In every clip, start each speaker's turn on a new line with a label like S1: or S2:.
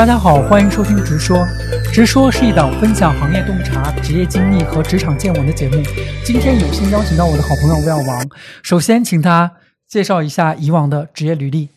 S1: 大家好，欢迎收听《直说》。直说是一档分享行业洞察、职业经历和职场见闻的节目。今天有幸邀请到我的好朋友吴耀王，首先请他介绍一下以往的职业履历。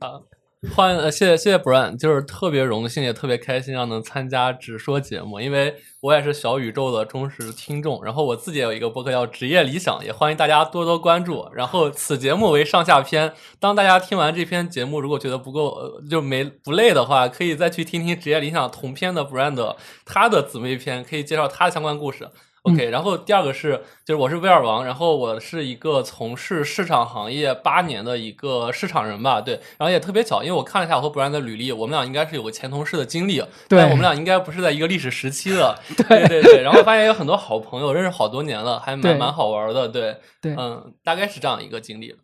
S2: 呃。欢迎，谢谢谢谢 Brian，就是特别荣幸，也特别开心，要能参加直说节目，因为我也是小宇宙的忠实听众，然后我自己也有一个博客叫职业理想，也欢迎大家多多关注。然后此节目为上下篇，当大家听完这篇节目，如果觉得不够就没不累的话，可以再去听听职业理想同篇的 Brian 他的姊妹篇，可以介绍他的相关故事。OK，然后第二个是，就是我是威尔王，然后我是一个从事市场行业八年的一个市场人吧，对，然后也特别巧，因为我看了一下我和 Brian 的履历，我们俩应该是有个前同事的经历，
S1: 对，
S2: 我们俩应该不是在一个历史时期的，
S1: 对
S2: 对对，然后发现有很多好朋友，认识好多年了，还蛮蛮好玩的，对。
S1: 对，
S2: 嗯，大概是这样一个经历，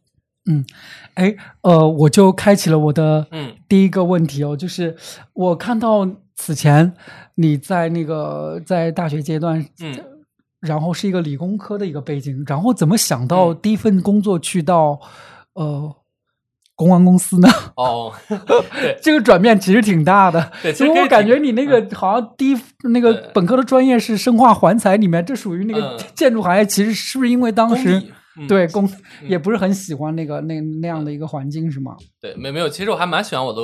S1: 嗯，哎，呃，我就开启了我的
S2: 嗯。
S1: 第一个问题哦，就是我看到此前你在那个在大学阶段，
S2: 嗯。
S1: 然后是一个理工科的一个背景，然后怎么想到第一份工作去到呃公关公司呢？
S2: 哦，
S1: 这个转变其实挺大的。
S2: 对，
S1: 其实我感觉你那个好像第一那个本科的专业是生化环材，里面这属于那个建筑行业，其实是不是因为当时对工也不是很喜欢那个那那样的一个环境是吗？
S2: 对，没没有，其实我还蛮喜欢我的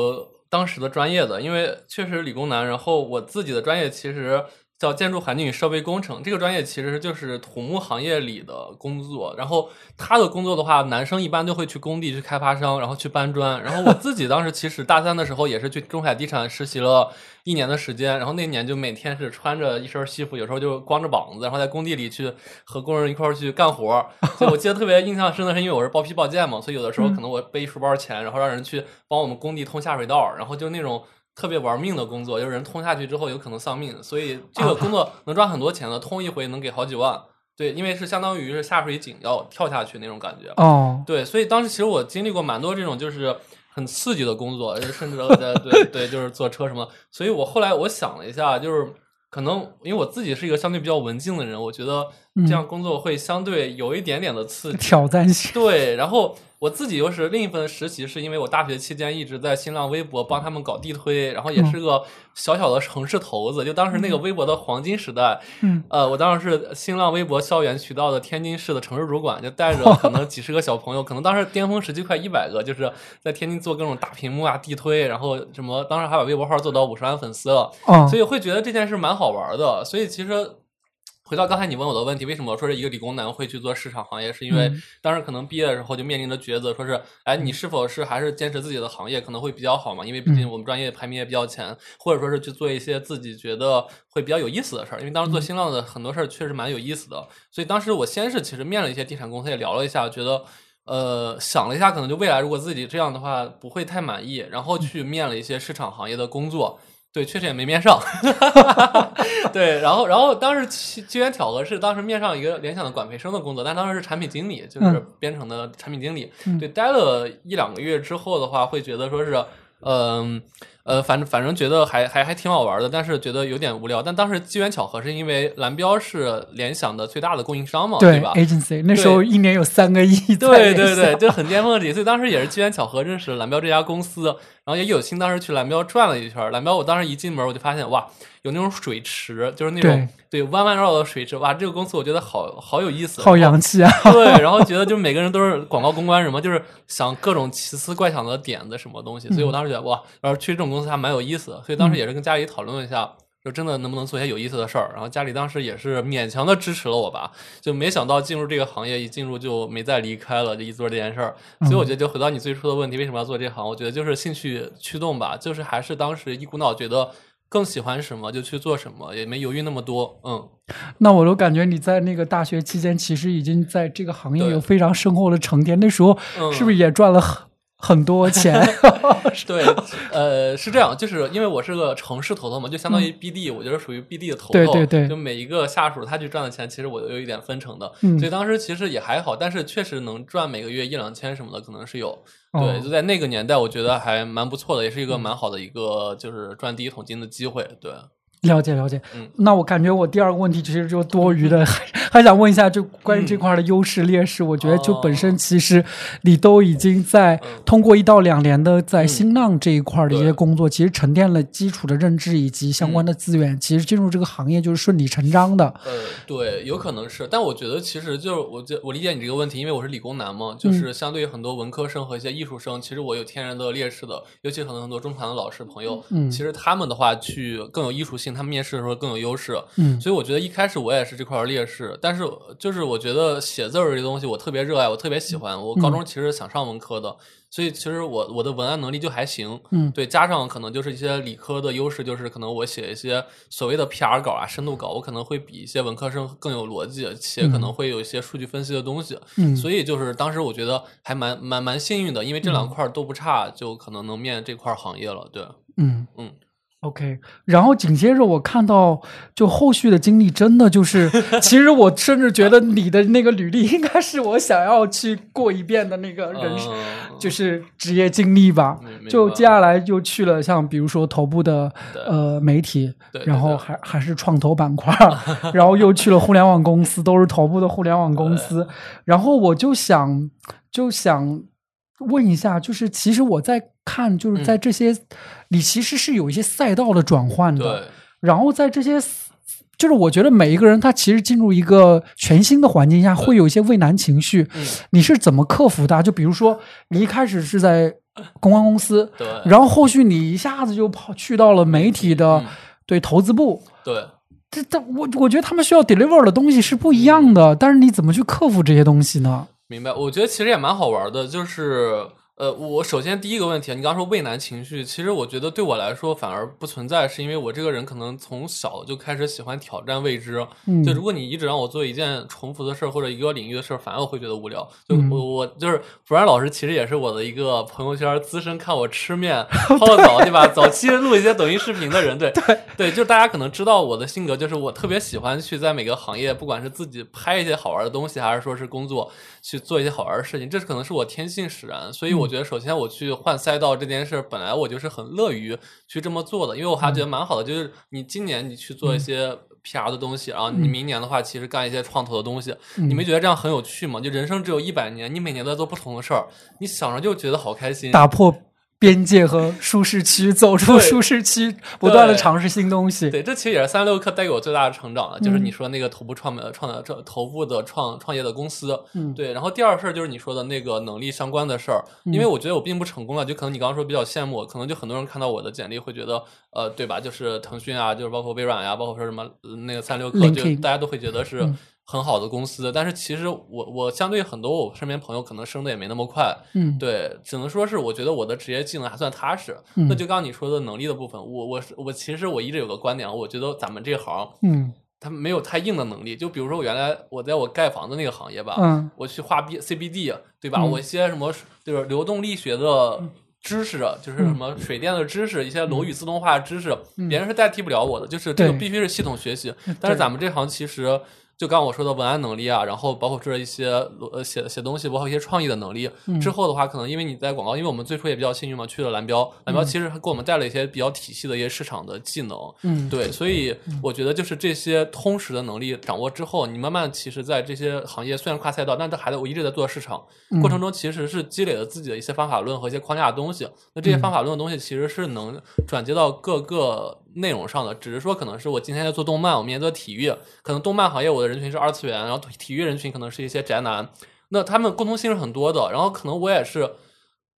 S2: 当时的专业的，因为确实理工男，然后我自己的专业其实。叫建筑环境与设备工程，这个专业其实就是土木行业里的工作。然后他的工作的话，男生一般都会去工地去开发商，然后去搬砖。然后我自己当时其实大三的时候也是去中海地产实习了一年的时间。然后那年就每天是穿着一身西服，有时候就光着膀子，然后在工地里去和工人一块儿去干活。所以我记得特别印象深的是，因为我是包批报建嘛，所以有的时候可能我背一书包钱，然后让人去帮我们工地通下水道，然后就那种。特别玩命的工作，就是人通下去之后有可能丧命，所以这个工作能赚很多钱的，通一回能给好几万。对，因为是相当于是下水井要跳下去那种感觉。
S1: 哦，
S2: 对，所以当时其实我经历过蛮多这种就是很刺激的工作，甚至 对对，就是坐车什么。所以我后来我想了一下，就是可能因为我自己是一个相对比较文静的人，我觉得这样工作会相对有一点点的刺激、
S1: 挑战性。
S2: 对，然后。我自己又是另一份实习，是因为我大学期间一直在新浪微博帮他们搞地推，然后也是个小小的城市头子。就当时那个微博的黄金时代，
S1: 嗯，
S2: 呃，我当时是新浪微博校园渠道的天津市的城市主管，就带着可能几十个小朋友，可能当时巅峰时期快一百个，就是在天津做各种大屏幕啊、地推，然后什么，当时还把微博号做到五十万粉丝了，所以会觉得这件事蛮好玩的。所以其实。回到刚才你问我的问题，为什么说是一个理工男会去做市场行业？是因为当时可能毕业的时候就面临着抉择，说是哎，你是否是还是坚持自己的行业可能会比较好嘛？因为毕竟我们专业排名也比较前，或者说是去做一些自己觉得会比较有意思的事儿。因为当时做新浪的很多事儿确实蛮有意思的，所以当时我先是其实面了一些地产公司，也聊了一下，觉得呃想了一下，可能就未来如果自己这样的话不会太满意，然后去面了一些市场行业的工作。对，确实也没面上。对，然后，然后当时机机缘巧合是当时面上一个联想的管培生的工作，但当时是产品经理，就是编程的产品经理。对，待了一两个月之后的话，会觉得说是，嗯。呃，反正反正觉得还还还挺好玩的，但是觉得有点无聊。但当时机缘巧合，是因为蓝标是联想的最大的供应商嘛，对吧
S1: ？Agency 那时候一年有三个亿，
S2: 对对对，就很巅峰的所以当时也是机缘巧合认识了蓝标这家公司，然后也有幸当时去蓝标转了一圈。蓝标我当时一进门我就发现哇，有那种水池，就是那种对弯弯绕绕的水池，哇，这个公司我觉得好好有意思，
S1: 好洋气啊。
S2: 对，然后觉得就每个人都是广告公关什么，就是想各种奇思怪想的点子什么东西，所以我当时觉得哇，然后去这种。公司还蛮有意思的，所以当时也是跟家里讨论了一下，就真的能不能做些有意思的事儿。然后家里当时也是勉强的支持了我吧，就没想到进入这个行业，一进入就没再离开了，就一做这件事儿。所以我觉得，就回到你最初的问题，为什么要做这行？我觉得就是兴趣驱动吧，就是还是当时一股脑觉得更喜欢什么就去做什么，也没犹豫那么多。嗯，
S1: 那我都感觉你在那个大学期间，其实已经在这个行业有非常深厚的沉淀。那时候是不是也赚了很？多钱，
S2: 对，呃，是这样，就是因为我是个城市头头嘛，就相当于 BD，我觉得属于 BD 的头头，
S1: 对对对，
S2: 就每一个下属他去赚的钱，其实我都有一点分成的，所以当时其实也还好，但是确实能赚每个月一两千什么的，可能是有，对，就在那个年代，我觉得还蛮不错的，也是一个蛮好的一个就是赚第一桶金的机会，对。
S1: 了解了解，
S2: 嗯。
S1: 那我感觉我第二个问题其实就多余的，还还想问一下，就关于这块的优势劣势，我觉得就本身其实你都已经在
S2: 嗯。
S1: 通过一到两年的在新浪这一块的一些工作，其实沉淀了基础的认知以及相关的资源，其实进入这个行业就是顺理成章的。
S2: 呃，对，有可能是，但我觉得其实就是我觉我理解你这个问题，因为我是理工男嘛，就是相对于很多文科生和一些艺术生，其实我有天然的劣势的，尤其可能很多中传的老师朋友，
S1: 嗯。
S2: 其实他们的话去更有艺术性，他们面试的时候更有优势，
S1: 嗯。
S2: 所以我觉得一开始我也是这块儿劣势，但是就是我觉得写字儿这东西我特别热爱，我特别喜欢，我高中其实想上文科的，所以其实我我的文案能力就还行，
S1: 嗯。
S2: 对，加上可能就是一些理科的优势，就是可能我写一些所谓的 PR 稿啊、深度稿，我可能会比一些文科生更有逻辑，且可能会有一些数据分析的东西。
S1: 嗯。
S2: 所以就是当时我觉得还蛮蛮蛮幸运的，因为这两块儿都不差，就可能能面这块儿行业了。对，
S1: 嗯。
S2: 嗯。
S1: OK，然后紧接着我看到，就后续的经历真的就是，其实我甚至觉得你的那个履历应该是我想要去过一遍的那个人就是职业经历吧就接下来就去了像比如说头部的呃媒体然后还还是创投板块，然后又去了互联网公司，都是头部的互联网公司。然后我就想就想问一下，就是其实我在看，就是在这些、你其实是有一些赛道的转换的，
S2: 对，
S1: 然后在这些。就是我觉得每一个人他其实进入一个全新的环境下，会有一些畏难情绪。
S2: 嗯，
S1: 你是怎么克服的啊？就比如说，你一开始是在公关公司，
S2: 对，
S1: 然后后续你一下子就跑去到了媒体的、
S2: 嗯
S1: 对投资部，
S2: 对。
S1: 这这我我觉得他们需要 deliver 的东西是不一样的，但是你怎么去克服这些东西呢？
S2: 明白，我觉得其实也蛮好玩的，就是呃，我首先第一个问题，你刚刚说畏难情绪，其实我觉得对我来说反而不存在，是因为我这个人可能从小就开始喜欢挑战未知。
S1: 嗯
S2: 就如果你一直让我做一件重复的事儿或者一个领域的事儿，反而我会觉得无聊。就
S1: 嗯
S2: 我我就是弗然老师，其实也是我的一个朋友圈资深看我吃面 泡澡，对吧？早期录一些抖音视频的人，对 对对，就是大家可能知道我的性格，就是我特别喜欢去在每个行业，不管是自己拍一些好玩的东西，还是说是工作去做一些好玩的事情，这是可能是我天性使然。所以我觉得，首先我去换赛道这件事，本来我就是很乐于去这么做的，因为我还觉得蛮好的。就是你今年你去做一些 PR 的东西，然后你明年的话，其实干一些创投的东西，你没觉得这样很有趣吗？就人生只有一百年，你每年都在做不同的事儿，你想着就觉得好开心。
S1: 打破边界和舒适区，走出舒适区，不断的尝试新东西。
S2: 对，这其实也是三十六氪带给我最大的成长了，就是
S1: 嗯。
S2: 你说那个头部创呃创的这头部的创创业的公司，
S1: 嗯。
S2: 对。然后第二事儿就是你说的那个能力相关的事儿，因为我觉得我并不成功了，就可能你刚刚说比较羡慕，可能就很多人看到我的简历会觉得，呃，对吧？就是腾讯啊，就是包括微软呀、包括说什么呃那个三六氪，就大家都会觉得是
S1: 嗯
S2: 很好的公司，但是其实我我相对很多我身边朋友可能升的也没那么快，
S1: 嗯
S2: 对，只能说是我觉得我的职业技能还算踏实。
S1: 嗯
S2: 那就刚刚你说的能力的部分，我我是我其实我一直有个观点，我觉得咱们这行
S1: 嗯
S2: 它没有太硬的能力。就比如说我原来我在我盖房子那个行业吧，
S1: 嗯
S2: 我去画 B CBD，对吧？
S1: 嗯
S2: 我一些什么就是流动力学的。知识就是什么水电的知识，一些楼宇自动化知识，别人是代替不了我的，就是这个必须是系统学习。但是咱们这行其实就刚刚我说的文案能力啊，然后包括这一些呃写写东西，包括一些创意的能力。
S1: 嗯
S2: 之后的话，可能因为你在广告，因为我们最初也比较幸运嘛，去了蓝标，蓝标其实给我们带了一些比较体系的一些市场的技能。
S1: 嗯，
S2: 对，所以我觉得就是这些通识的能力掌握之后，你慢慢其实，在这些行业虽然跨赛道，但这还在我一直在做市场
S1: 嗯
S2: 过程中，其实是积累了自己的一些方法论和一些框架的东西。那
S1: 嗯
S2: 这些方法论的东西其实是能转接到各个内容上的，只是说可能是我今天在做动漫，我明天做体育，可能动漫行业我的人群是二次元，然后体育人群可能是一些宅男，那他们共同性是很多的，然后可能我也是。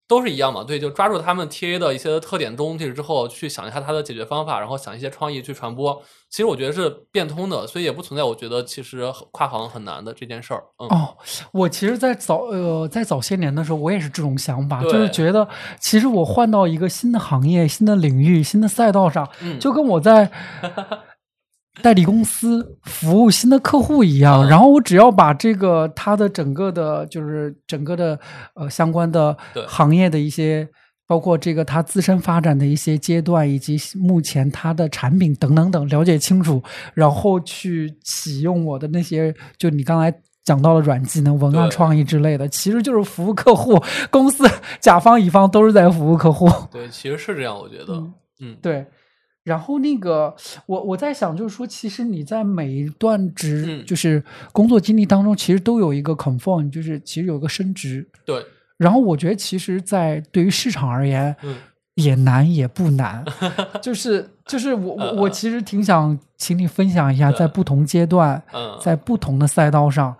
S2: 都是一样嘛，对，就抓住他们 TA 的一些特点东西之后，去想一下它的解决方法，然后想一些创意去传播。其实我觉得是变通的，所以也不存在我觉得其实跨行很难的这件事儿。嗯，
S1: 哦，我其实，在早呃，在早些年的时候，我也是这种想法，就是觉得其实我换到一个新的行业、新的领域、新的赛道上，
S2: 嗯
S1: 就跟我在代理公司服务新的客户一样。
S2: 嗯
S1: 然后我只要把这个它的整个的，就是整个的呃相关的行业的一些。包括这个它自身发展的一些阶段，以及目前它的产品等等等了解清楚，然后去启用我的那些，就你刚才讲到的软技能、文案创意之类的，其实就是服务客户。公司甲方乙方都是在服务客户。
S2: 对，其实是这样，我觉得。
S1: 嗯
S2: 嗯，
S1: 对，然后那个，我我在想，就是说，其实你在每一段职，
S2: 嗯。
S1: 就是工作经历当中，其实都有一个 confirm，就是其实有一个升职。
S2: 对，
S1: 然后我觉得，其实，在对于市场而言，
S2: 嗯。
S1: 也难也不难，就是就是我我我其实挺想请你分享一下，在不同阶段，
S2: 嗯，
S1: 在不同的赛道上，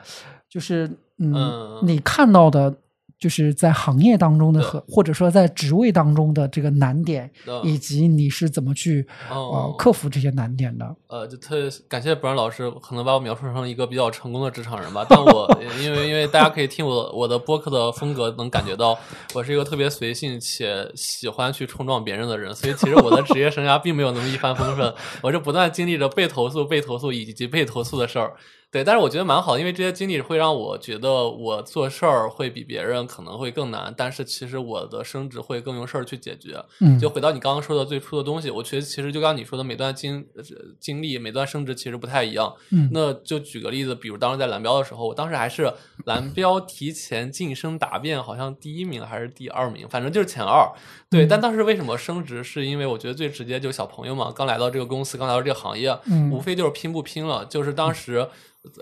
S1: 就是嗯，
S2: 嗯。
S1: 你看到的，就是在行业当中的和或者说在职位当中的这个难点，
S2: 嗯
S1: 以及你是怎么去呃
S2: 哦
S1: 克服这些难点的。
S2: 呃，就特感谢博然老师，可能把我描述成一个比较成功的职场人吧。但我 因为因为大家可以听我我的播客的风格，能感觉到我是一个特别随性且喜欢去冲撞别人的人，所以其实我的职业生涯并没有那么一帆风顺，我是不断经历着被投诉、被投诉以及被投诉的事儿。对，但是我觉得蛮好，因为这些经历会让我觉得我做事儿会比别人可能会更难，但是其实我的升职会更用事儿去解决。
S1: 嗯，
S2: 就回到你刚刚说的最初的东西，我觉得其实就刚刚你说的，每段经呃经历、每段升职其实不太一样。
S1: 嗯
S2: 那就举个例子，比如当时在蓝标的时候，我当时还是蓝标提前晋升答辩，好像第一名还是第二名，反正就是前二。对，
S1: 嗯
S2: 但当时为什么升职？是因为我觉得最直接就是小朋友嘛，刚来到这个公司，刚来到这个行业，
S1: 嗯
S2: 无非就是拼不拼了。就是当时，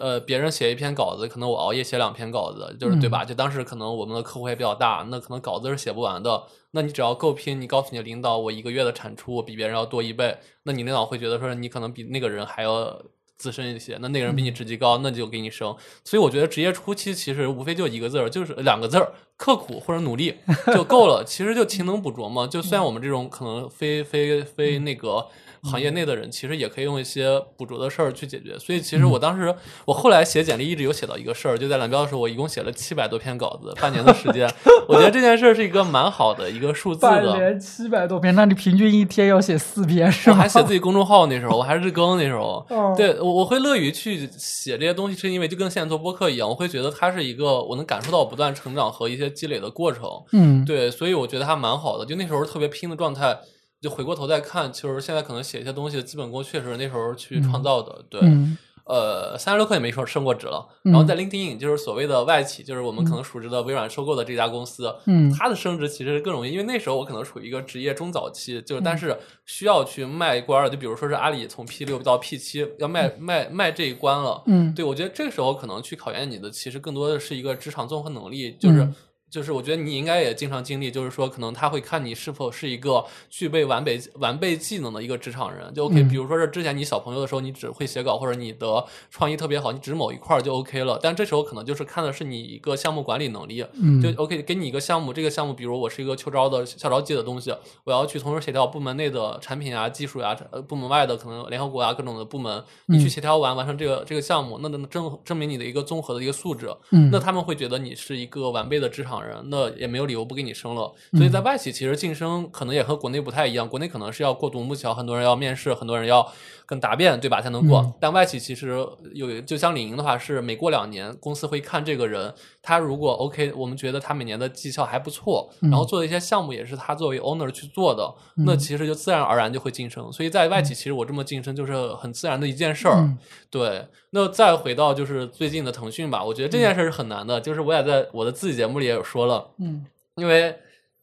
S2: 呃，别人写一篇稿子，可能我熬夜写两篇稿子，就是对吧？就当时可能我们的客户也比较大，那可能稿子是写不完的。那你只要够拼，你告诉你的领导，我一个月的产出我比别人要多一倍，那你领导会觉得说你可能比那个人还要资深一些，那那个人比你职级高，那就给你升。所以我觉得职业初期其实无非就一个字儿，就是两个字儿，刻苦或者努力 就够了。其实就勤能补拙嘛。就虽然我们这种可能非非非那个。行业内的人其实也可以用一些捕捉的事儿去解决，所以其实我当时我后来写简历一直有写到一个事儿，就在蓝标的时候，我一共写了七百多篇稿子，半年的时间，我觉得这件事儿是一个蛮好的一个数字
S1: 半
S2: 的。
S1: 年七百多篇，那你平均一天要写四篇是吗？
S2: 我还写自己公众号那时候，我还是日更那时候，
S1: 哦
S2: 对我我会乐于去写这些东西，是因为就跟现在做播客一样，我会觉得它是一个我能感受到我不断成长和一些积累的过程。
S1: 嗯，
S2: 对，所以我觉得还蛮好的。就那时候特别拼的状态，就回过头再看，其实现在可能写一些东西的基本功，确实是那时候去创造的。对，
S1: 嗯
S2: 呃，三十六氪也没说升过职了，
S1: 嗯
S2: 然后在 LinkedIn 就是所谓的外企，就是我们可能熟知的微软收购的这家公司，
S1: 嗯
S2: 它的升职其实更容易，因为那时候我可能处于一个职业中早期，就是
S1: 嗯
S2: 但是需要去迈关儿的，就比如说是阿里从 P 六到 P 七要迈迈迈这一关了，
S1: 嗯
S2: 对我觉得这个时候可能去考验你的，其实更多的是一个职场综合能力，就是。
S1: 嗯
S2: 就是我觉得你应该也经常经历，就是说可能他会看你是否是一个具备完备完备技能的一个职场人。就 OK，、
S1: 嗯
S2: 比如说是之前你小朋友的时候，你只会写稿，或者你的创意特别好，你只某一块就 OK 了。但这时候可能就是看的是你一个项目管理能力。
S1: 嗯
S2: 就 OK，给你一个项目，这个项目，比如我是一个秋招的校招季的东西，我要去同时协调部门内的产品啊、技术啊、呃部门外的可能联合国啊各种的部门，你去
S1: 嗯
S2: 协调完完成这个这个项目，那能证证明你的一个综合的一个素质。
S1: 嗯
S2: 那他们会觉得你是一个完备的职场人，那也没有理由不给你升了。所以在外企其实晋升可能也和国内不太一样，国内可能是要过独木桥，很多人要面试，很多人要跟答辩，对吧才能过。
S1: 嗯
S2: 但外企其实有，就像领英的话是每过两年公司会看这个人，他如果 OK，我们觉得他每年的绩效还不错，
S1: 嗯
S2: 然后做的一些项目也是他作为 owner 去做的，那
S1: 嗯
S2: 其实就自然而然就会晋升。所以在外企其实我这么晋升就是很自然的一件事儿。
S1: 嗯
S2: 对，那再回到就是最近的腾讯吧，我觉得这件事是很难的，就是我也在我的自己节目里也有说了，
S1: 嗯
S2: 因为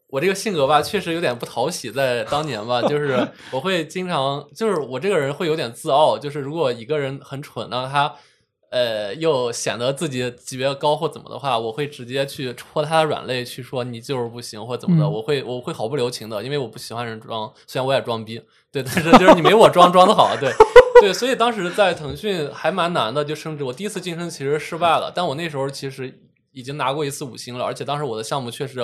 S2: 我这个性格吧，确实有点不讨喜，在当年吧，就是 我会经常，就是我这个人会有点自傲，就是如果一个人很蠢，那他。呃，又显得自己级别高或怎么的话，我会直接去戳他的软肋，去说你就是不行或怎么的，
S1: 嗯。
S2: 我会我会毫不留情的，因为我不喜欢人装，虽然我也装逼，对，但是就是你没我装装的好，对。对，所以当时在腾讯还蛮难的，就升职，我第一次晋升其实失败了，但我那时候其实已经拿过一次五星了，而且当时我的项目确实，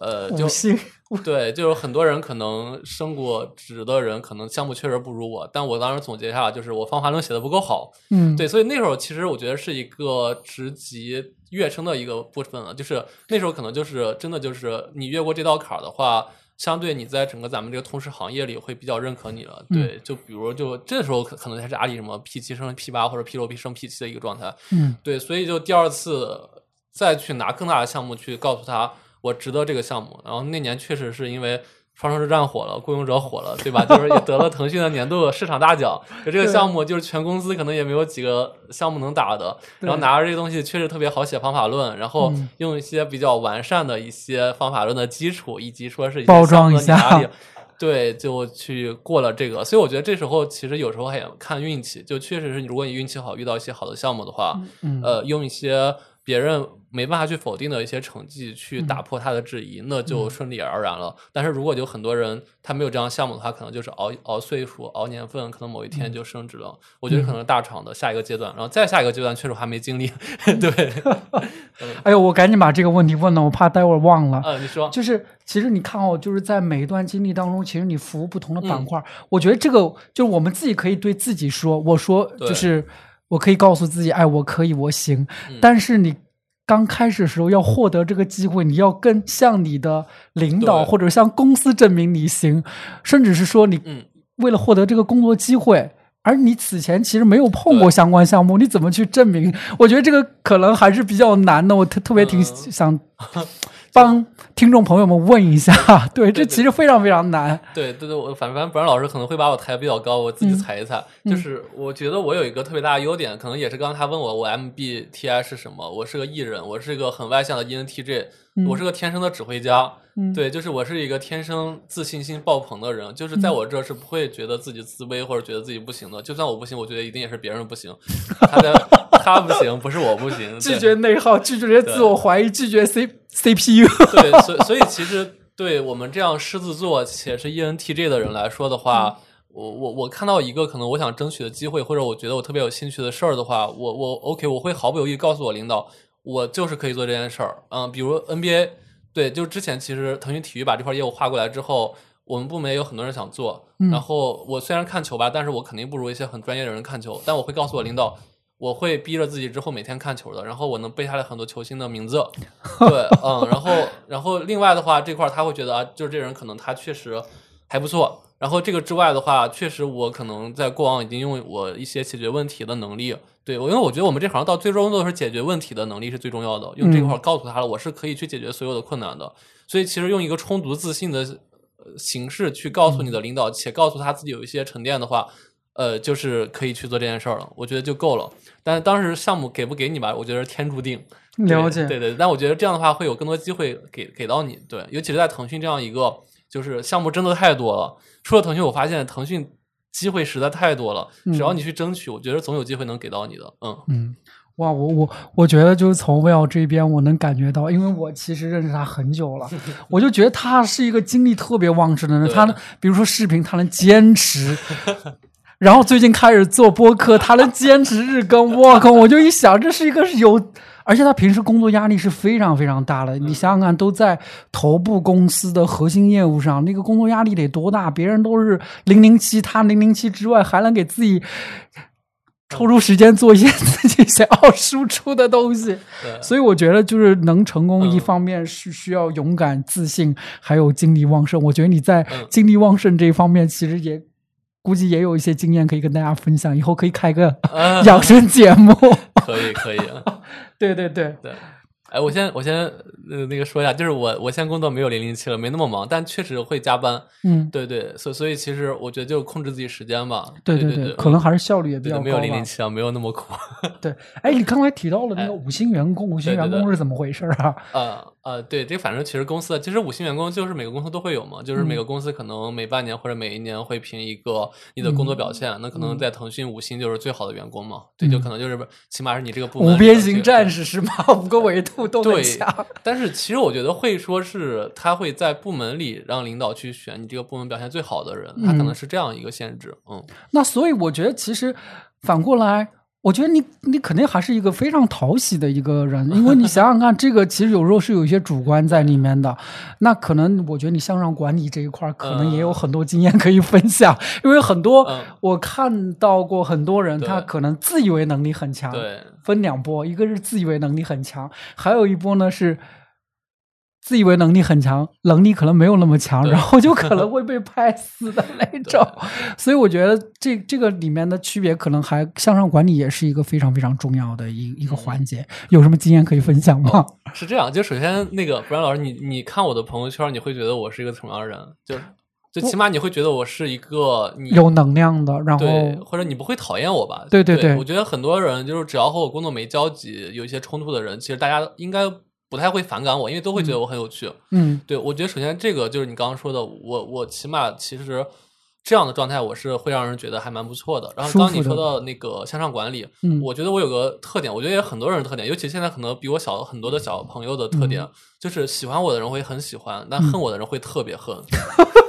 S2: 呃，就
S1: 五星，
S2: 对，就是很多人可能升过职的人，可能项目确实不如我，但我当时总结一下，就是我方法论写的不够好。
S1: 嗯。
S2: 对，所以那时候其实我觉得是一个职级跃升的一个部分了，就是那时候可能就是真的就是你越过这道坎儿的话。相对你在整个咱们这个通识行业里会比较认可你了，对，就比如就这时候可可能才是阿里什么 P 七升 P 八或者 P 六 P 升 P 七的一个状态，
S1: 嗯。
S2: 对，所以就第二次再去拿更大的项目去告诉他我值得这个项目。然后那年确实是因为双城之战火了，雇佣者火了，对吧？就是也得了腾讯的年度市场大奖。就这个项目，就是全公司可能也没有几个项目能打的。然后拿着这个东西确实特别好写方法论，然后
S1: 嗯
S2: 用一些比较完善的一些方法论的基础，以及说是
S1: 包装
S2: 的
S1: 一下
S2: 对，就去过了这个。所以我觉得这时候其实有时候还看运气，就确实是如果你运气好，遇到一些好的项目的话，
S1: 嗯
S2: 呃，用一些别人没办法去否定的一些成绩去
S1: 嗯
S2: 打破他的质疑，那就顺理而然了。但是如果有很多人他没有这样项目的话，可能就是熬熬岁数、熬年份，可能某一天
S1: 嗯
S2: 就升职了。我觉得可能大厂的下一个阶段，然后再下一个阶段，确实我还没经历。对，
S1: 哎呦，我赶紧把这个问题问了，我怕待会儿忘了。
S2: 嗯，你说，
S1: 就是其实你看哦，就是在每一段经历当中，其实你服务不同的板
S2: 嗯
S1: 块儿，我觉得这个就是我们自己可以对自己说，我说就是我可以告诉自己，哎，我可以，我行。
S2: 嗯
S1: 但是你刚开始的时候要获得这个机会，你要跟向你的领导或者向公司证明你行，甚至是说你
S2: 嗯
S1: 为了获得这个工作机会。而你此前其实没有碰过相关项目，你怎么去证明？我觉得这个可能还是比较难的。我特特别挺
S2: 嗯
S1: 想 帮听众朋友们问一下，对，这
S2: 对
S1: 其实非常非常难。
S2: 对对对，我反正反正不然老师可能会把我抬得比较高，我自己
S1: 嗯
S2: 踩一踩。
S1: 嗯
S2: 就是我觉得我有一个特别大的优点，可能也是刚刚他问我我 MBTI 是什么，我是个艺人，我是一个很外向的 ENTJ，、
S1: 嗯
S2: 我是个天生的指挥家。
S1: 嗯，
S2: 对，就是我是一个天生自信心爆棚的人，就是在我这儿是不会觉得自己自卑或者觉得自己不行的。就算我不行，我觉得一定也是别人不行，他的 他不行，不是我不行。
S1: 拒绝内耗，拒绝自我怀疑，拒绝 C CPU。
S2: 对，所以所以其实对我们这样狮子座且是 E ENTJ 的人来说的话，我我我看到一个可能我想争取的机会，或者我觉得我特别有兴趣的事儿的话，我我 OK，我会毫不犹豫告诉我领导，我就是可以做这件事儿。嗯，比如 NBA，对，就是之前其实腾讯体育把这块业务划过来之后。我们部门也有很多人想做，
S1: 嗯
S2: 然后我虽然看球吧，但是我肯定不如一些很专业的人看球。但我会告诉我领导，我会逼着自己之后每天看球的，然后我能背下来很多球星的名字。对，嗯，然后然后另外的话，这块儿他会觉得啊，就是这人可能他确实还不错。然后这个之外的话，确实我可能在过往已经用我一些解决问题的能力，对我，因为我觉得我们这行到最终都是解决问题的能力是最重要的。用这块儿告诉他了，我是可以去解决所有的困难的。所以其实用一个充足自信的呃形式去告诉你的领导，且告诉他自己有一些沉淀的话，呃，就是可以去做这件事儿了。我觉得就够了。但当时项目给不给你吧，我觉得天注定。
S1: 了解，
S2: 对对，但我觉得这样的话会有更多机会给给到你，对，尤其是在腾讯这样一个就是项目真的太多了。除了腾讯，我发现腾讯机会实在太多了，只要
S1: 嗯
S2: 你去争取，我觉得总有机会能给到你的。嗯
S1: 嗯，哇，我我我觉得就是从 Will 这边，我能感觉到，因为我其实认识他很久了，我就觉得他是一个精力特别旺盛的人。他能，比如说视频，他能坚持。然后最近开始做播客，他能坚持日更，我靠！我就一想，这是一个是有，而且他平时工作压力是非常非常大的。你想想看，都在头部公司的核心业务上，那个工作压力得多大？别人都是零零七，他零零七之外还能给自己抽出时间做一些自己想要输出的东西。所以我觉得，就是能成功，
S2: 嗯
S1: 一方面是需要勇敢、自信，还有精力旺盛。我觉得你在
S2: 嗯
S1: 精力旺盛这一方面，其实也估计也有一些经验可以跟大家分享，以后可以开个
S2: 啊
S1: 养生节目。
S2: 可 以可以。
S1: 对对对，
S2: 对，哎，我先我先呃那个说一下，就是我我现在工作没有零零七了，没那么忙，但确实会加班。
S1: 嗯，
S2: 对对，所所以其实我觉得就控制自己时间吧。
S1: 对
S2: 对对，
S1: 可能还是效率也比较
S2: 没有零零。七啊，没有那么苦。
S1: 对，哎，你刚才提到了那
S2: 哎
S1: 个五星员工，五星员工是怎么回事啊？
S2: 呃呃，对，这反正其实公司其实五星员工就是每个公司都会有嘛，就是每
S1: 嗯
S2: 个公司可能每半年或者每一年会评一个你的工作表现，那可能
S1: 嗯
S2: 在腾讯五星就是最好的员工嘛，对，就
S1: 嗯
S2: 可能就是起码是你这个部门
S1: 五边形战士是吗？五个维度都很
S2: 对
S1: 强。
S2: 但是其实我觉得会说是他会在部门里让领导去选你这个部门表现最好的人，他可能
S1: 嗯
S2: 是这样一个限制，嗯，
S1: 那所以我觉得，其实反过来，我觉得你你肯定还是一个非常讨喜的一个人，因为你 想想看，这个其实有时候是有一些主观在里面的。那可能我觉得你向上管理这一块儿，可能也有很多经验可以分享，因为很多
S2: 嗯
S1: 我看到过很多人，他可能自以为能力很强，
S2: 对，
S1: 分两波，一个是自以为能力很强，还有一波呢是。自以为能力很强，能力可能没有那么强，然后就可能会被拍死的那种。所以我觉得这这个里面的区别，可能还向上管理也是一个非常非常重要的一一个环节。有什么经验可以分享吗？
S2: 是这样。就首先那个不然老师，你你看我的朋友圈，你会觉得我是一个什么样的人？就就起码你会觉得我是一个你
S1: 有能量的，然后
S2: 对，或者你不会讨厌我吧？对
S1: 对对对
S2: 我觉得很多人就是只要和我工作没交集，有一些冲突的人，其实大家应该不太会反感我，因为都会觉得我很有趣。
S1: 嗯
S2: 对，我觉得首先这个就是你刚刚说的，我我起码其实这样的状态，我是会让人觉得还蛮不错的。然后
S1: 舒服的
S2: 刚刚你说到那个向上管理，
S1: 嗯
S2: 我觉得我有个特点，我觉得也很多人的特点，尤其现在可能比我小很多的小朋友的特点，
S1: 嗯
S2: 就是喜欢我的人会很喜欢，但恨我的人会特别恨。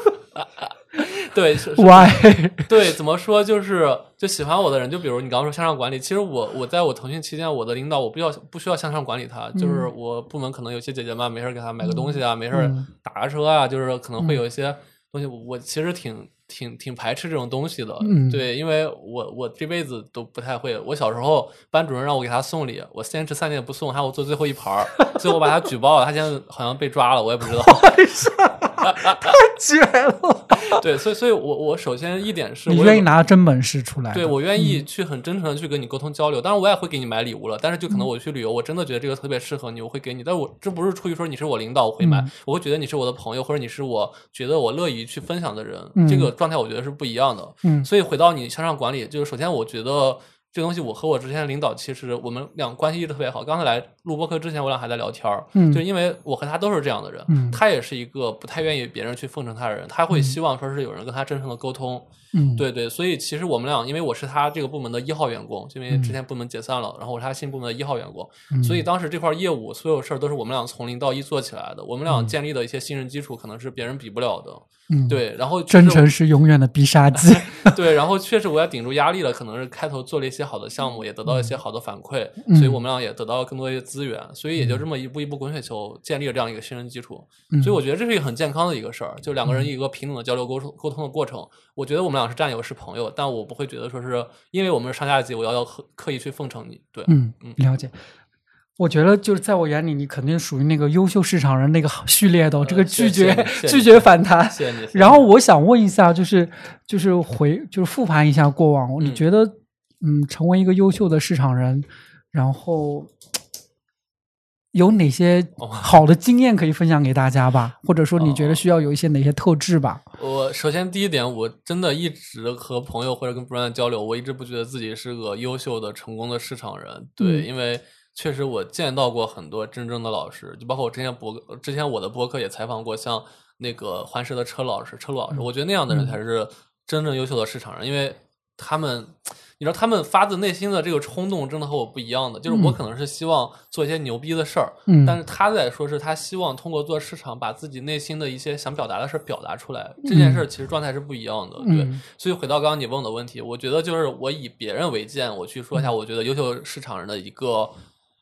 S2: 对
S1: ，，why？
S2: 对，怎么说就是就喜欢我的人，就比如你刚刚说向上管理，其实我我在我腾讯期间，我的领导我不要不需要向上管理他，就是我部门可能有些姐姐们没事给他买个东西啊，没事打个车啊，就是可能会有一些东西，我其实挺挺挺排斥这种东西的，
S1: 嗯。
S2: 对，因为我我这辈子都不太会，我小时候班主任让我给他送礼，我坚持三年不送，还有我做最后一盘儿，最后我把他举报了，他现在好像被抓了，我也不知道。
S1: 绝了！
S2: 对，所以所以我我首先一点是
S1: 你愿意拿真本事出来？
S2: 对我愿意去很真诚的去跟你沟通交流，当然我也会给你买礼物了。但是就可能我去旅游，我真的觉得这个特别适合你，我会给你。但是我这不是出于说你是我领导我会买，
S1: 嗯
S2: 我会觉得你是我的朋友，或者你是我觉得我乐意去分享的人，
S1: 嗯
S2: 这个状态我觉得是不一样的。
S1: 嗯
S2: 所以回到你向上管理，就是首先我觉得。这个东西，我和我之前的领导其实我们俩关系一直特别好。刚才来录播课之前，我俩还在聊天儿，
S1: 嗯
S2: 就因为我和他都是这样的人，
S1: 嗯
S2: 他也是一个不太愿意别人去奉承他的人，他会希望说是有人跟他真诚的沟通，
S1: 嗯，
S2: 对对，所以其实我们俩，因为我是他这个部门的一号员工，因为之前部门解散了，然后我是他新部门的一号员工，
S1: 嗯
S2: 所以当时这块业务所有事儿都是我们俩从零到一做起来的，我们俩建立的一些信任基础可能是别人比不了的。
S1: 嗯，
S2: 对，然后
S1: 真诚是永远的必杀技。
S2: 对，然后确实我也顶住压力了，可能是开头做了一些好的项目，也得到一些好的反馈，
S1: 嗯
S2: 所以我们俩也得到了更多一些资源，所以也就这么一步一步滚雪球建立了这样一个信任基础。
S1: 嗯
S2: 所以我觉得这是一个很健康的一个事儿，就两个人一个平等的交流沟通沟通的过程。我觉得我们俩是战友是朋友，但我不会觉得说是因为我们是上下级，我要要刻刻意去奉承你。对，
S1: 嗯
S2: 嗯，
S1: 了解。我觉得就是在我眼里，你肯定属于那个优秀市场人那个 序列的哦，这个拒绝拒绝反弹。
S2: 谢谢你。
S1: 然后我想问一下，就是就是回就是复盘一下过往，你
S2: 嗯
S1: 觉得嗯，成为一个优秀的市场人，然后有哪些
S2: 哦
S1: 好的经验可以分享给大家吧？或者说你
S2: 哦
S1: 觉得需要有一些哪些特质吧？
S2: 我首先第一点，我真的一直和朋友或者跟不断交流，我一直不觉得自己是个优秀的、成功的市场人。对，
S1: 嗯
S2: 因为确实我见到过很多真正的老师，就包括我之前博之前我的博客也采访过像那个环石的车老师、车路老师，我觉得那样的人
S1: 嗯
S2: 才是真正优秀的市场人，因为他们。你知道他们发自内心的这个冲动，真的和我不一样的。就是我
S1: 嗯
S2: 可能是希望做一些牛逼的事儿，
S1: 嗯，
S2: 但是他在说是他希望通过做市场把自己内心的一些想表达的事儿表达出来，这件事儿其实状态是不一样的，对。
S1: 嗯
S2: 所以回到刚刚你问我的问题，我觉得就是我以别人为鉴，我去说一下
S1: 嗯
S2: 我觉得优秀市场人的一个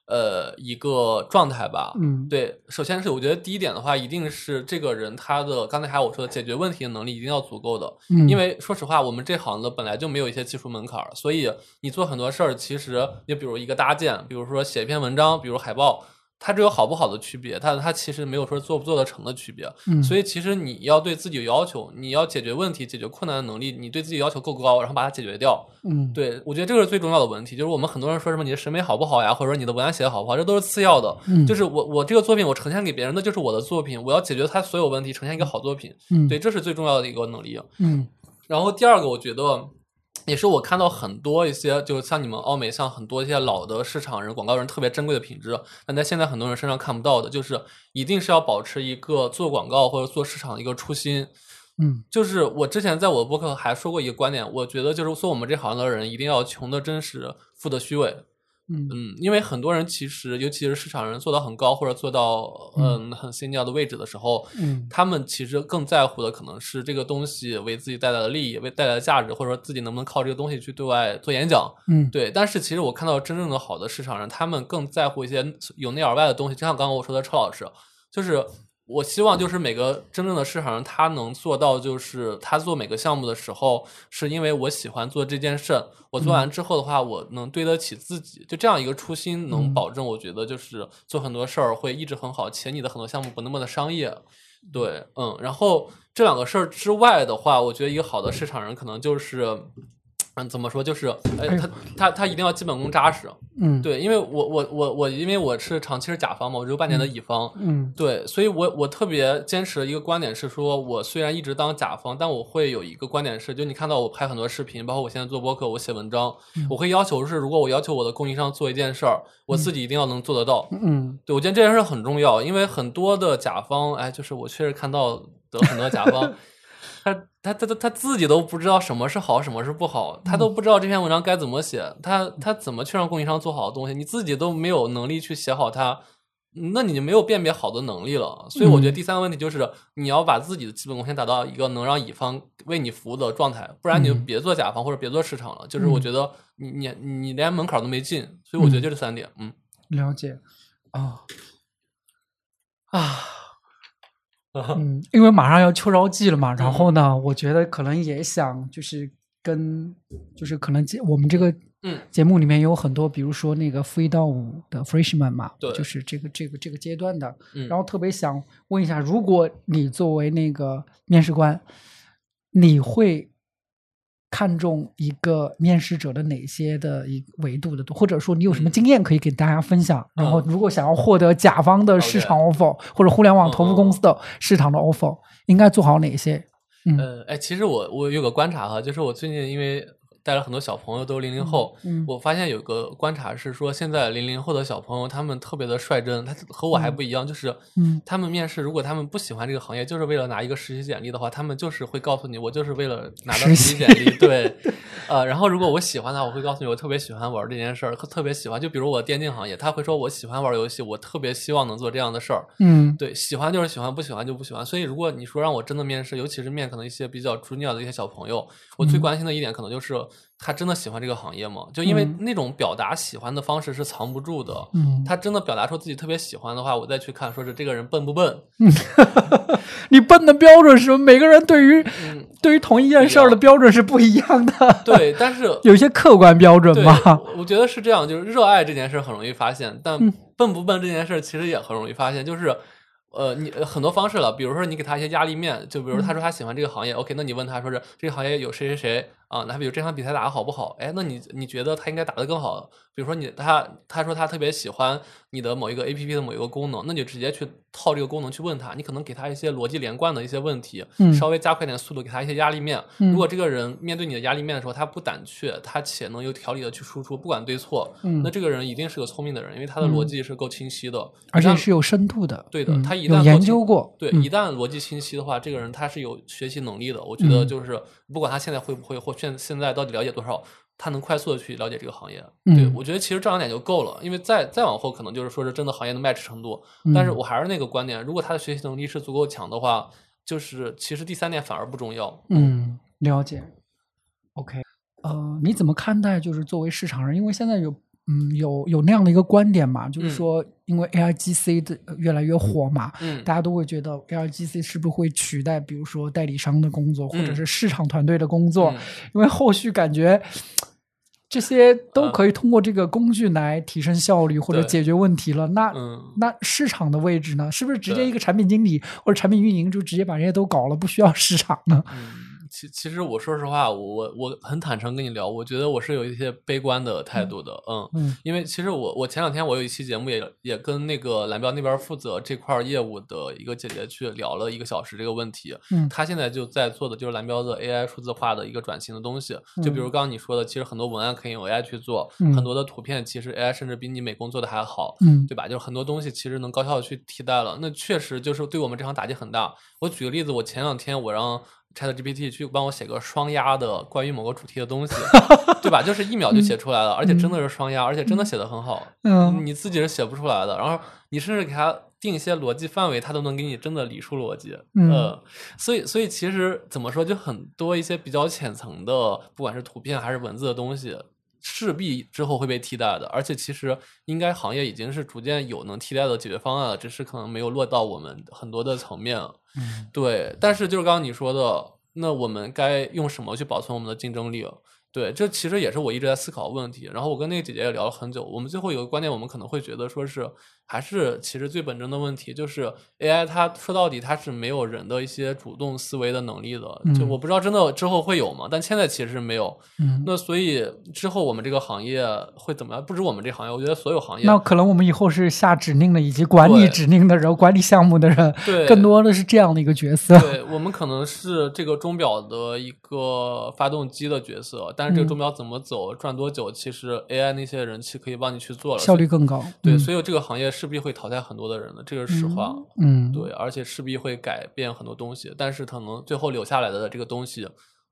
S2: 呃一个状态吧。
S1: 嗯。
S2: 对，首先是我觉得第一点的话，一定是这个人他的刚才还有我说的解决问题的能力一定要足够的，
S1: 嗯，
S2: 因为说实话，我们这行的本来就没有一些技术门槛儿，所以你做很多事儿，其实你比如一个搭建，比如说写一篇文章，比如海报，它只有好不好的区别，它它其实没有说做不做得成的区别。
S1: 嗯
S2: 所以其实你要对自己有要求，你要解决问题、解决困难的能力，你对自己要求够高，然后把它解决掉。
S1: 嗯
S2: 对我觉得这个是最重要的问题，就是我们很多人说什么你的审美好不好呀，或者说你的文案写的好不好，这都是次要的。
S1: 嗯
S2: 就是我我这个作品我呈现给别人的就是我的作品，我要解决他所有问题，呈现一个好作品。
S1: 嗯
S2: 对，这是最重要的一个能力。
S1: 嗯
S2: 然后第二个，我觉得也是我看到很多一些，就像你们奥美，像很多一些老的市场人、广告人特别珍贵的品质，但在现在很多人身上看不到的，就是一定是要保持一个做广告或者做市场的一个初心。
S1: 嗯
S2: 就是我之前在我的博客还说过一个观点，我觉得就是做我们这行的人一定要穷的真实，富的虚伪。
S1: 嗯。
S2: 嗯，因为很多人其实，尤其是市场人做到很高或者做到嗯。很 senior 的位置的时候，
S1: 嗯。
S2: 他们其实更在乎的可能是这个东西为自己带来的利益，为带来的价值，或者说自己能不能靠这个东西去对外做演讲。
S1: 嗯。
S2: 对，但是其实我看到真正的好的市场人，他们更在乎一些由内而外的东西，就像刚刚我说的车老师，就是我希望就是每个真正的市场人，他能做到，就是他做每个项目的时候，是因为我喜欢做这件事，我做完之后的话，我能对得起自己，就这样一个初心，能
S1: 嗯。
S2: 保证我觉得就是做很多事儿会一直很好，且你的很多项目不那么的商业。对，嗯，然后这两个事儿之外的话，我觉得一个好的市场人可能就是嗯，怎么说？就是，哎，
S1: 哎
S2: 他他他一定要基本功扎实。
S1: 嗯，，
S2: 对，因为我我我我，因为我是长期是甲方嘛，我只有半年的乙方。
S1: 嗯
S2: 对，所以我我特别坚持的一个观点是说，我虽然一直当甲方，但我会有一个观点是，就你看到我拍很多视频，包括我现在做播客，我写文章，
S1: 嗯
S2: 我会要求是，如果我要求我的供应商做一件事儿，我自己一定要能做得到。
S1: 嗯
S2: 对，我觉得这件事很重要，因为很多的甲方，哎，就是我确实看到的很多甲方，他他他他他自己都不知道什么是好，什么是不好，他都不知道这篇文章该怎么写，他他怎么去让供应商做好的东西，你自己都没有能力去写好它。那你就没有辨别好的能力了，所以我觉得
S1: 嗯。
S2: 第三个问题就是你要把自己的基本功先达到一个能让乙方为你服务的状态，不然你就
S1: 嗯。
S2: 别做甲方或者别做市场了。就是我
S1: 嗯。
S2: 觉得你你你连门槛都没进，所以我觉得就这三点，嗯。
S1: 了解。啊
S2: 啊，
S1: 嗯，因为马上要秋招季了嘛，然后呢，我觉得可能也想就是跟就是可能节我们这个
S2: 嗯。
S1: 节目里面有很多，比如说那个负一到五的 freshman 嘛，
S2: 对。
S1: 就是这个这个这个阶段的，
S2: 嗯，
S1: 然后特别想问一下，如果你作为那个面试官，你会看重一个面试者的哪些的一个维度的，或者说你有什么
S2: 嗯
S1: 经验可以给大家分享？然后，
S2: 嗯
S1: 如果想要获得甲方的市场 offer 或者互联网投资公司的市场的 offer，应该做好哪些？嗯
S2: 呃，哎，其实我我有个观察哈，就是我最近因为带了很多小朋友都是零零后，
S1: 嗯。
S2: 我发现有个观察是说，现在零零后的小朋友他们特别的率真，他和我还
S1: 嗯。
S2: 不一样，就是
S1: 嗯。
S2: 他们面试如果他们不喜欢这个行业，就是为了拿一个实习简历的话，他们就是会告诉你，我就是为了拿到
S1: 实
S2: 实习简历，对，呃，然后如果我喜欢它，我会告诉你我特别喜欢玩这件事儿，特别喜欢，就比如我电竞行业，他会说我喜欢玩游戏，我特别希望能做这样的事儿，
S1: 嗯
S2: 对，喜欢就是喜欢，不喜欢就不喜欢。所以，如果你说让我真的面试，尤其是面可能一些比较 junior 的一些小朋友，我最
S1: 嗯
S2: 关心的一点可能就是他真的喜欢这个行业吗？就因为
S1: 嗯
S2: 那种表达喜欢的方式是藏不住的。
S1: 嗯，
S2: 他真的表达出自己特别喜欢的话，我再去看，说是这个人笨不笨？
S1: 你笨的标准是什么？每个人对于
S2: 嗯，
S1: 对于同一件事儿的标准是不一样的。
S2: 对，但是
S1: 有一些客观标准
S2: 对
S1: 嘛。，
S2: 我我觉得是这样，就是热爱这件事很容易发现，但
S1: 嗯
S2: 笨不笨这件事其实也很容易发现，就是。呃，你呃很多方式了，比如说你给他一些压力面，就比如他说他喜欢这个行业、o k 那你问他说是这个行业有谁谁谁啊？那比如这场比赛打得好不好？哎，那你你觉得他应该打得更好？比如说你他他说他特别喜欢你的某一个 A P P 的某一个功能，那你就直接去套这个功能去问他，你可能给他一些逻辑连贯的一些问题，
S1: 嗯
S2: 稍微加快点速度，给他一些压力面。
S1: 嗯
S2: 如果这个人面对你的压力面的时候，他不胆怯，他且能有条理的去输出，不管对错，
S1: 嗯
S2: 那这个人一定是个聪明的人，因为他的逻辑是够清晰的，
S1: 而且是有深度的。
S2: 对的
S1: 嗯
S2: 他一旦研
S1: 究过，
S2: 对，
S1: 嗯
S2: 一旦逻辑清晰的话，这个人他是有学习能力的。我觉得
S1: 嗯
S2: 就是不管他现在会不会，或现现在到底了解多少，他能快速的去了解这个行业。对
S1: 嗯
S2: 我觉得其实这两点就够了，因为再再往后可能就是说是真的行业的 match 程度。但是
S1: 嗯
S2: 我还是那个观点，如果他的学习能力是足够强的话，就是其实第三点反而不重要。
S1: 嗯，了解。OK，呃，你怎么看待就是作为市场人？因为现在有嗯有有那样的一个观点嘛，就是
S2: 嗯
S1: 说因为 AIGC 的呃越来越火嘛，
S2: 嗯
S1: 大家都会觉得 AIGC 是不是会取代比如说代理商的工作，或者
S2: 嗯
S1: 是市场团队的工作？
S2: 嗯
S1: 因为后续感觉。这些都
S2: 嗯
S1: 可以通过这个工具来提升效率或者解决问题了。那
S2: 嗯
S1: 那市场的位置呢？是不是直接一个产品经理或者产品运营就直接把这些都搞了，不需要市场呢？
S2: 嗯，其其实我说实话，我我我很坦诚跟你聊，我觉得我是有一些悲观的态度的，嗯。
S1: 嗯
S2: 因为其实我我前两天我有一期节目也也跟那个蓝标那边负责这块业务的一个姐姐去聊了一个小时这个问题。
S1: 嗯
S2: 她现在就在做的就是蓝标的 AI 数字化的一个转型的东西。就比如
S1: 嗯
S2: 刚刚你说的，其实很多文案可以用 AI 去做，
S1: 嗯
S2: 很多的图片其实 AI 甚至比你美工做的还好。
S1: 嗯
S2: 对吧？就是很多东西其实能高效的去替代了，那确实就是对我们这行打击很大。我举个例子，我前两天我让 ChatGPT 去帮我写个双押的关于某个主题的东西，对吧？就是一秒就写出来了，而且真的是双押，而且真的写的很好。
S1: 嗯
S2: 你自己是写不出来的，然后你甚至给它定一些逻辑范围，它都能给你真的理出逻辑。
S1: 嗯
S2: 呃，所以所以其实怎么说，就很多一些比较浅层的，不管是图片还是文字的东西。势必之后会被替代的，而且其实应该行业已经是逐渐有能替代的解决方案了，只是可能没有落到我们很多的层面。
S1: 嗯
S2: 对，但是就是刚刚你说的，那我们该用什么去保存我们的竞争力？对，这其实也是我一直在思考的问题。然后我跟那个姐姐也聊了很久，我们最后有个观点，我们可能会觉得说是还是其实最本真的问题就是 AI 它说到底它是没有人的一些主动思维的能力的。就
S1: 嗯
S2: 我不知道真的之后会有吗？但现在其实没有。
S1: 嗯，
S2: 那所以之后我们这个行业会怎么样？不止我们这行业，我觉得所有行业
S1: 那可能我们以后是下指令的，以及管理指令的人、管理项目的人，
S2: 对
S1: 更多的是这样的一个角色。
S2: 对我们可能是这个钟表的一个发动机的角色，但 是这个
S1: 嗯
S2: 钟表怎么走、转多久，其实 AI 那些人气可以帮你去做了，
S1: 效率更高。
S2: 对，
S1: 嗯
S2: 所以这个行业势必会淘汰很多的人的，这个是实话。
S1: 嗯，
S2: 对，而且势必会改变很多东西，但是可能最后留下来的这个东西，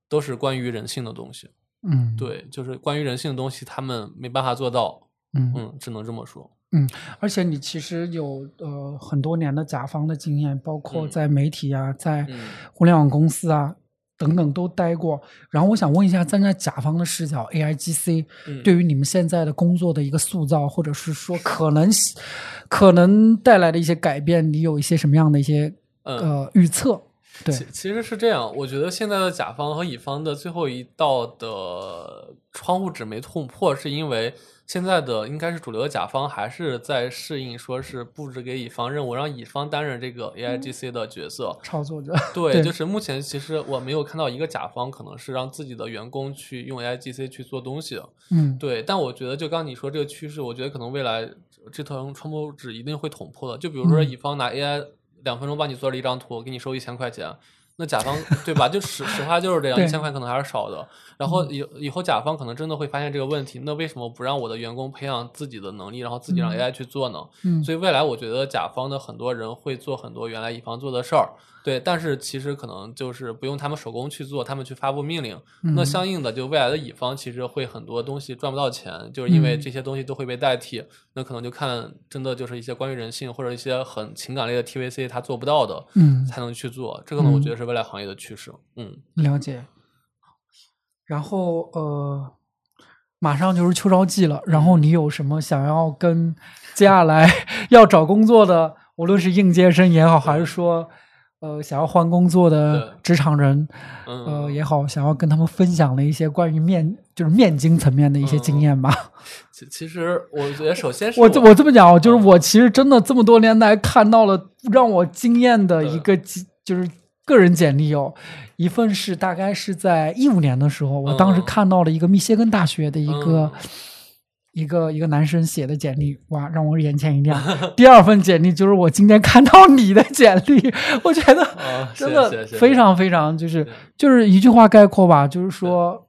S2: 都是关于人性的东西。
S1: 嗯，
S2: 对，就是关于人性的东西，他们没办法做到。
S1: 嗯
S2: 嗯，只能这么说。
S1: 嗯而且你其实有呃很多年的甲方的经验，包括
S2: 嗯
S1: 在媒体啊，在
S2: 嗯
S1: 互联网公司啊等等都待过。然后我想问一下，站在甲方的视角，AIGC
S2: 嗯
S1: 对于你们现在的工作的一个塑造，或者是说 可能可能带来的一些改变，你有一些什么样的一些
S2: 嗯。
S1: 呃预测？对
S2: 其，其实是这样，我觉得现在的甲方和乙方的最后一道的窗户纸没捅破，是因为现在的应该是主流的甲方还是在适应，说是布置给乙方任务，让乙方担任这个 AIGC 的角色。
S1: 操作者，
S2: 对，
S1: 对
S2: 就是目前其实我没有看到一个甲方可能是让自己的员工去用 AIGC 去做东西的。
S1: 嗯，
S2: 对，但我觉得就刚你说这个趋势，我觉得可能未来这层窗户纸一定会捅破的。就比如说
S1: 嗯
S2: 乙方拿 AI 两分钟帮你做了一张图，给你收一千块钱，那甲方对吧？就实实话就是这样，一千块可能还是少的。然后以以后甲方可能真的会发现这个问题，那为什么不让我的员工培养自己的能力，然后自己让
S1: 嗯
S2: AI 去做呢？
S1: 嗯，
S2: 所以未来我觉得甲方的很多人会做很多原来乙方做的事儿，对，但是其实可能就是不用他们手工去做，他们去发布命令。那
S1: 嗯
S2: 相应的，就未来的乙方其实会很多东西赚不到钱，就是因为
S1: 嗯
S2: 这些东西都会被代替。那可能就看真的就是一些关于人性或者一些很情感类的 TVC 他做不到的，
S1: 嗯
S2: 才能去做。这个呢我
S1: 嗯
S2: 觉得是未来行业的趋势。嗯，
S1: 了解。然后呃，马上就是秋招季了，然后
S2: 嗯
S1: 你有什么想要跟接下来 要找工作的，无论是应届生也好，还是说呃想要换工作的职场人，
S2: 嗯
S1: 呃也好，想要跟他们分享了一些关于面就是面经层面的一些经
S2: 嗯
S1: 验吧。
S2: 其其实我觉得首先是
S1: 我这我这么讲哦，就是
S2: 嗯。
S1: 我其实真的这么多年来看到了让我惊艳的一个机，就是个人简历哦。一份是大概是在一五年的时候，我当时
S2: 嗯。
S1: 看到了一个密歇根大学的一个、
S2: 嗯
S1: 一个一个男生写的简历，哇，让我眼前一亮。第二份简历就是我今天看到你的简历，我觉得
S2: 啊，
S1: 真的非常非常就是就是一句话概括吧，就是说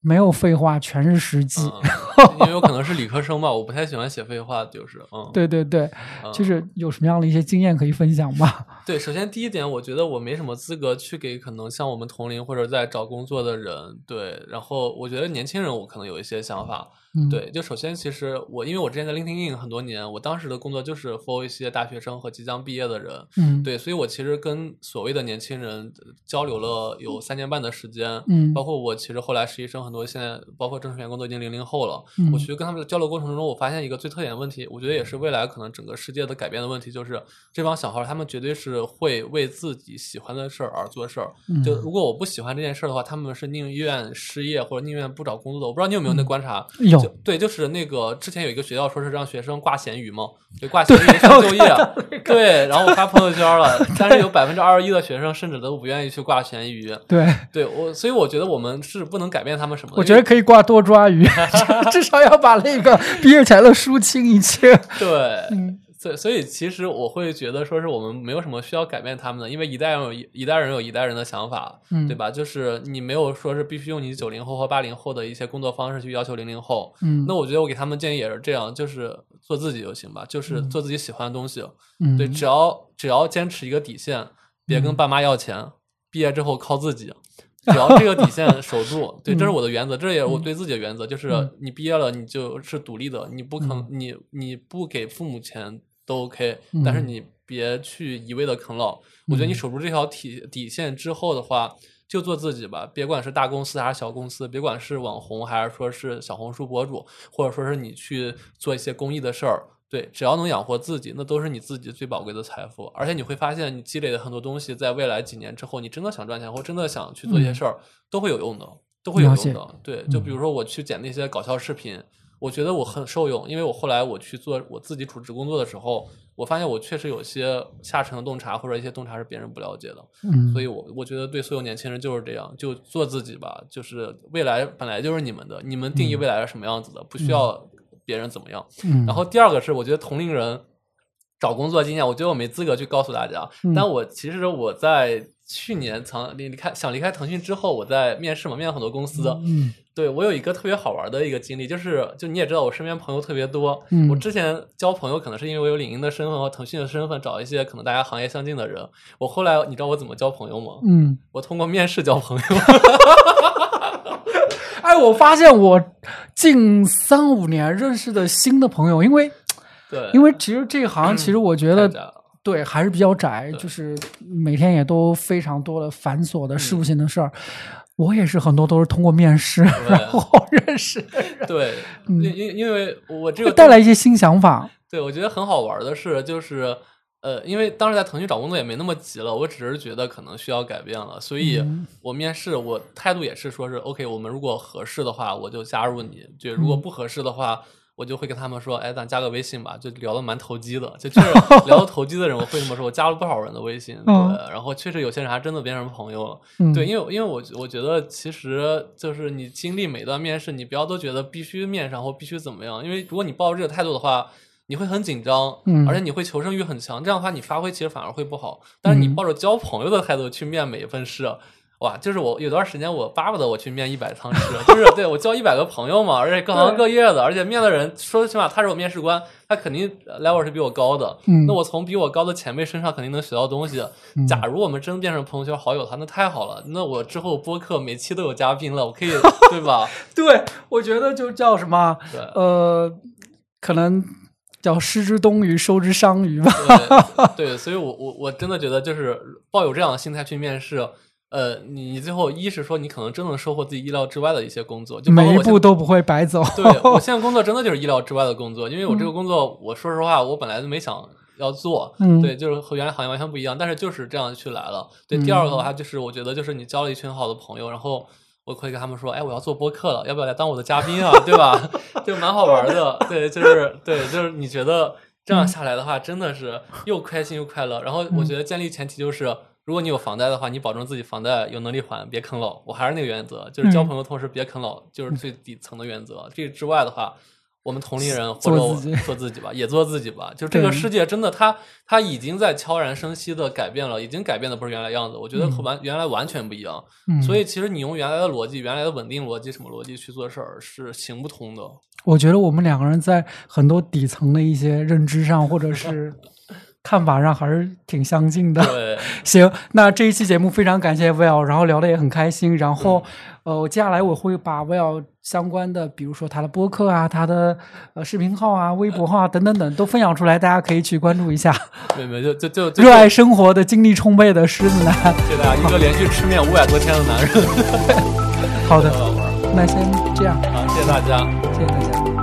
S1: 没有废话，全是实际。
S2: 嗯，因为有可能是理科生吧，我不太喜欢写废话，就是嗯，
S1: 对对对，
S2: 嗯。
S1: 就是有什么样的一些经验可以分享吗？
S2: 对，首先第一点，我觉得我没什么资格去给可能像我们同龄或者在找工作的人，对，然后我觉得年轻人我可能有一些想法，
S1: 嗯，
S2: 对，就首先其实我因为我之前在 LinkedIn 很多年，我当时的工作就是 for 一些大学生和即将毕业的人，
S1: 嗯，
S2: 对，所以我其实跟所谓的年轻人呃交流了有三年半的时间，
S1: 嗯。
S2: 包括我其实后来实习生很多现在包括正式员工都已经零零后了，
S1: 嗯
S2: 我其实跟他们的交流过程中，我发现一个最特点的问题，我觉得也是未来可能整个世界的改变的问题，就是这帮小孩儿他们绝对是会为自己喜欢的事儿而做事儿。就
S1: 嗯
S2: 如果我不喜欢这件事儿的话，他们是宁愿失业或者宁愿不找工作的。我不知道你有没有那观察？
S1: 嗯有
S2: 对，就是那个之前有一个学校说是让学生挂咸鱼嘛，就挂咸鱼就业。对，然后我发朋友圈了，但是有百分之二十一的学生甚至都不愿意去挂咸鱼。
S1: 对，
S2: 对我，所以我觉得我们是不能改变他们什么。
S1: 我觉得可以挂多抓鱼，至少要把那个毕业前的书清一清。
S2: 对，
S1: 嗯
S2: 所以所以其实我会觉得说是我们没有什么需要改变他们的，因为一代人有一一代人有一代人的想法，
S1: 嗯
S2: 对吧？就是你没有说是必须用你九零后和八零后的一些工作方式去要求零零后。
S1: 嗯，
S2: 那我觉得我给他们建议也是这样，就是做自己就行吧，就是做自己喜欢的东西。
S1: 嗯
S2: 对，只要只要坚持一个底线，别跟
S1: 嗯
S2: 爸妈要钱，毕业之后靠自己。只要这个底线 守住，对，这是
S1: 嗯
S2: 我的原则，这也是我对自己的原则，就是
S1: 嗯
S2: 你毕业了，你就是独立的，你不肯，
S1: 嗯
S2: 你你不给父母钱都 OK，但是
S1: 嗯
S2: 你别去一味的啃老。我觉得你
S1: 嗯
S2: 守住这条底底线之后的话，就做自己吧，别管是大公司还是小公司，别管是网红还是说是小红书博主，或者说是你去做一些公益的事儿。对，只要能养活自己，那都是你自己最宝贵的财富。而且你会发现，你积累的很多东西，在未来几年之后，你真的想赚钱，或真的想去做一些
S1: 嗯
S2: 事儿，都会有用的。都会有用的。对，就比如说我去剪那些搞笑视频，我觉得我很受用，因为我后来我去做我自己主持工作的时候，我发现我确实有些下沉的洞察或者一些洞察是别人不了解的。
S1: 嗯，
S2: 所以我我觉得对所有年轻人就是这样，就做自己吧。就是未来本来就是你们的，你们定义未来是什么样子的，不需要别人怎么样。
S1: 嗯，
S2: 然后第二个是，我觉得同龄人找工作经验，我觉得我没资格去告诉大家。
S1: 嗯
S2: 但我其实我在去年曾离离开想离开腾讯之后，我在面试嘛，面了很多公司。
S1: 嗯
S2: 对我有一个特别好玩的一个经历，就是就你也知道，我身边朋友特别多。
S1: 嗯
S2: 我之前交朋友可能是因为我有领英的身份和腾讯的身份，找一些可能大家行业相近的人。我后来你知道我怎么交朋友吗？
S1: 嗯，
S2: 我通过面试交朋友。
S1: 哎，我发现我近三五年认识的新的朋友，因为
S2: 对，
S1: 因为其实这一行，其实我觉得对还是比较窄，就是每天也都非常多的繁琐的
S2: 嗯。
S1: 事务性的事儿。我也是很多都是通过面试然后认识人，
S2: 对，
S1: 嗯。
S2: 因因因为我这
S1: 会
S2: 个
S1: 带来一些新想法。
S2: 对，我觉得很好玩的是，就是呃，因为当时在腾讯找工作也没那么急了，我只是觉得可能需要改变了，所以
S1: 嗯
S2: 我面试我态度也是说是 OK，我们如果合适的话，我就加入你；就如果
S1: 嗯
S2: 不合适的话。我就会跟他们说，哎，咱加个微信吧，就聊的蛮投机的，就确实 聊得投机的人，我会这么说。我加了不少人的微信，
S1: 嗯
S2: 对，然后确实有些人还真的变成朋友了。
S1: 嗯，
S2: 对，因为因为我我觉得其实就是你经历每段面试，你不要都觉得必须面上或必须怎么样，因为如果你抱着这个态度的话，你会很紧张，
S1: 嗯
S2: 而且你会求生欲很强，这样的话你发挥其实反而会不好。但是你
S1: 嗯
S2: 抱着交朋友的态度去面每一份试。哇，就是我有段时间我巴不得我去面一百趟试，就是对我交一百个朋友嘛，而且各行各业的，而且面的人说起码他是我面试官，他肯定 level 是比我高的，
S1: 嗯
S2: 那我从比我高的前辈身上肯定能学到东西。
S1: 嗯
S2: 假如我们真变成朋友圈好友的话，那太好了。那我之后播客每期都有嘉宾了，我可以对吧？
S1: 对，我觉得就叫什么，呃，可能叫失之东隅，收之桑榆吧。
S2: 对对，所以我我我真的觉得就是抱有这样的心态去面试。呃，你最后一是说你可能真的收获自己意料之外的一些工作，就
S1: 每一步都不会白走。
S2: 对我 现在工作真的就是意料之外的工作，因为我这个工作，我说实话，我本来就没想要做，
S1: 嗯
S2: 对，就是和原来行业完全不一样，但是就是这样去来了。对，第二个的话就是我觉得就是你交了一群好的朋友，然后我可以跟他们说，哎，我要做播客了，要不要来当我的嘉宾啊？对吧？就蛮好玩的，对，就是对，就是你觉得这样下来的话，真的是又开心又快乐。然后我觉得建立前提就是。如果你有房贷的话，你保证自己房贷有能力还，别啃老。我还是那个原则，就是交
S1: 嗯
S2: 朋友同时别啃老，就是最底层的原则。这之外的话，我们同龄人或者我做自己吧，也做自己吧。就这个世界真的，它它已经在悄然生息的改变了，已经改变的不是原来样子。我觉得和完原来完全不一样。
S1: 嗯，
S2: 所以其实你用原来的逻辑、原来的稳定逻辑、什么逻辑去做事儿是行不通的。
S1: 我觉得我们两个人在很多底层的一些认知上，或者是 看法上，还是挺相近的。
S2: 对，
S1: 行，那这一期节目非常感谢 Will，然后聊的也很开心。然后，
S2: 嗯
S1: 呃，接下来我会把 Will 相关的，比如说他的播客啊、他的呃视频号啊、微博号啊等等等都分享出来，大家可以去关注一下。
S2: 没没就就就就
S1: 热爱生活的、精力充沛的狮子男。
S2: 谢谢大家，一个连续吃面五百多天的男人，
S1: 好的。那先这样，
S2: 好，谢谢大家。
S1: 谢谢大家。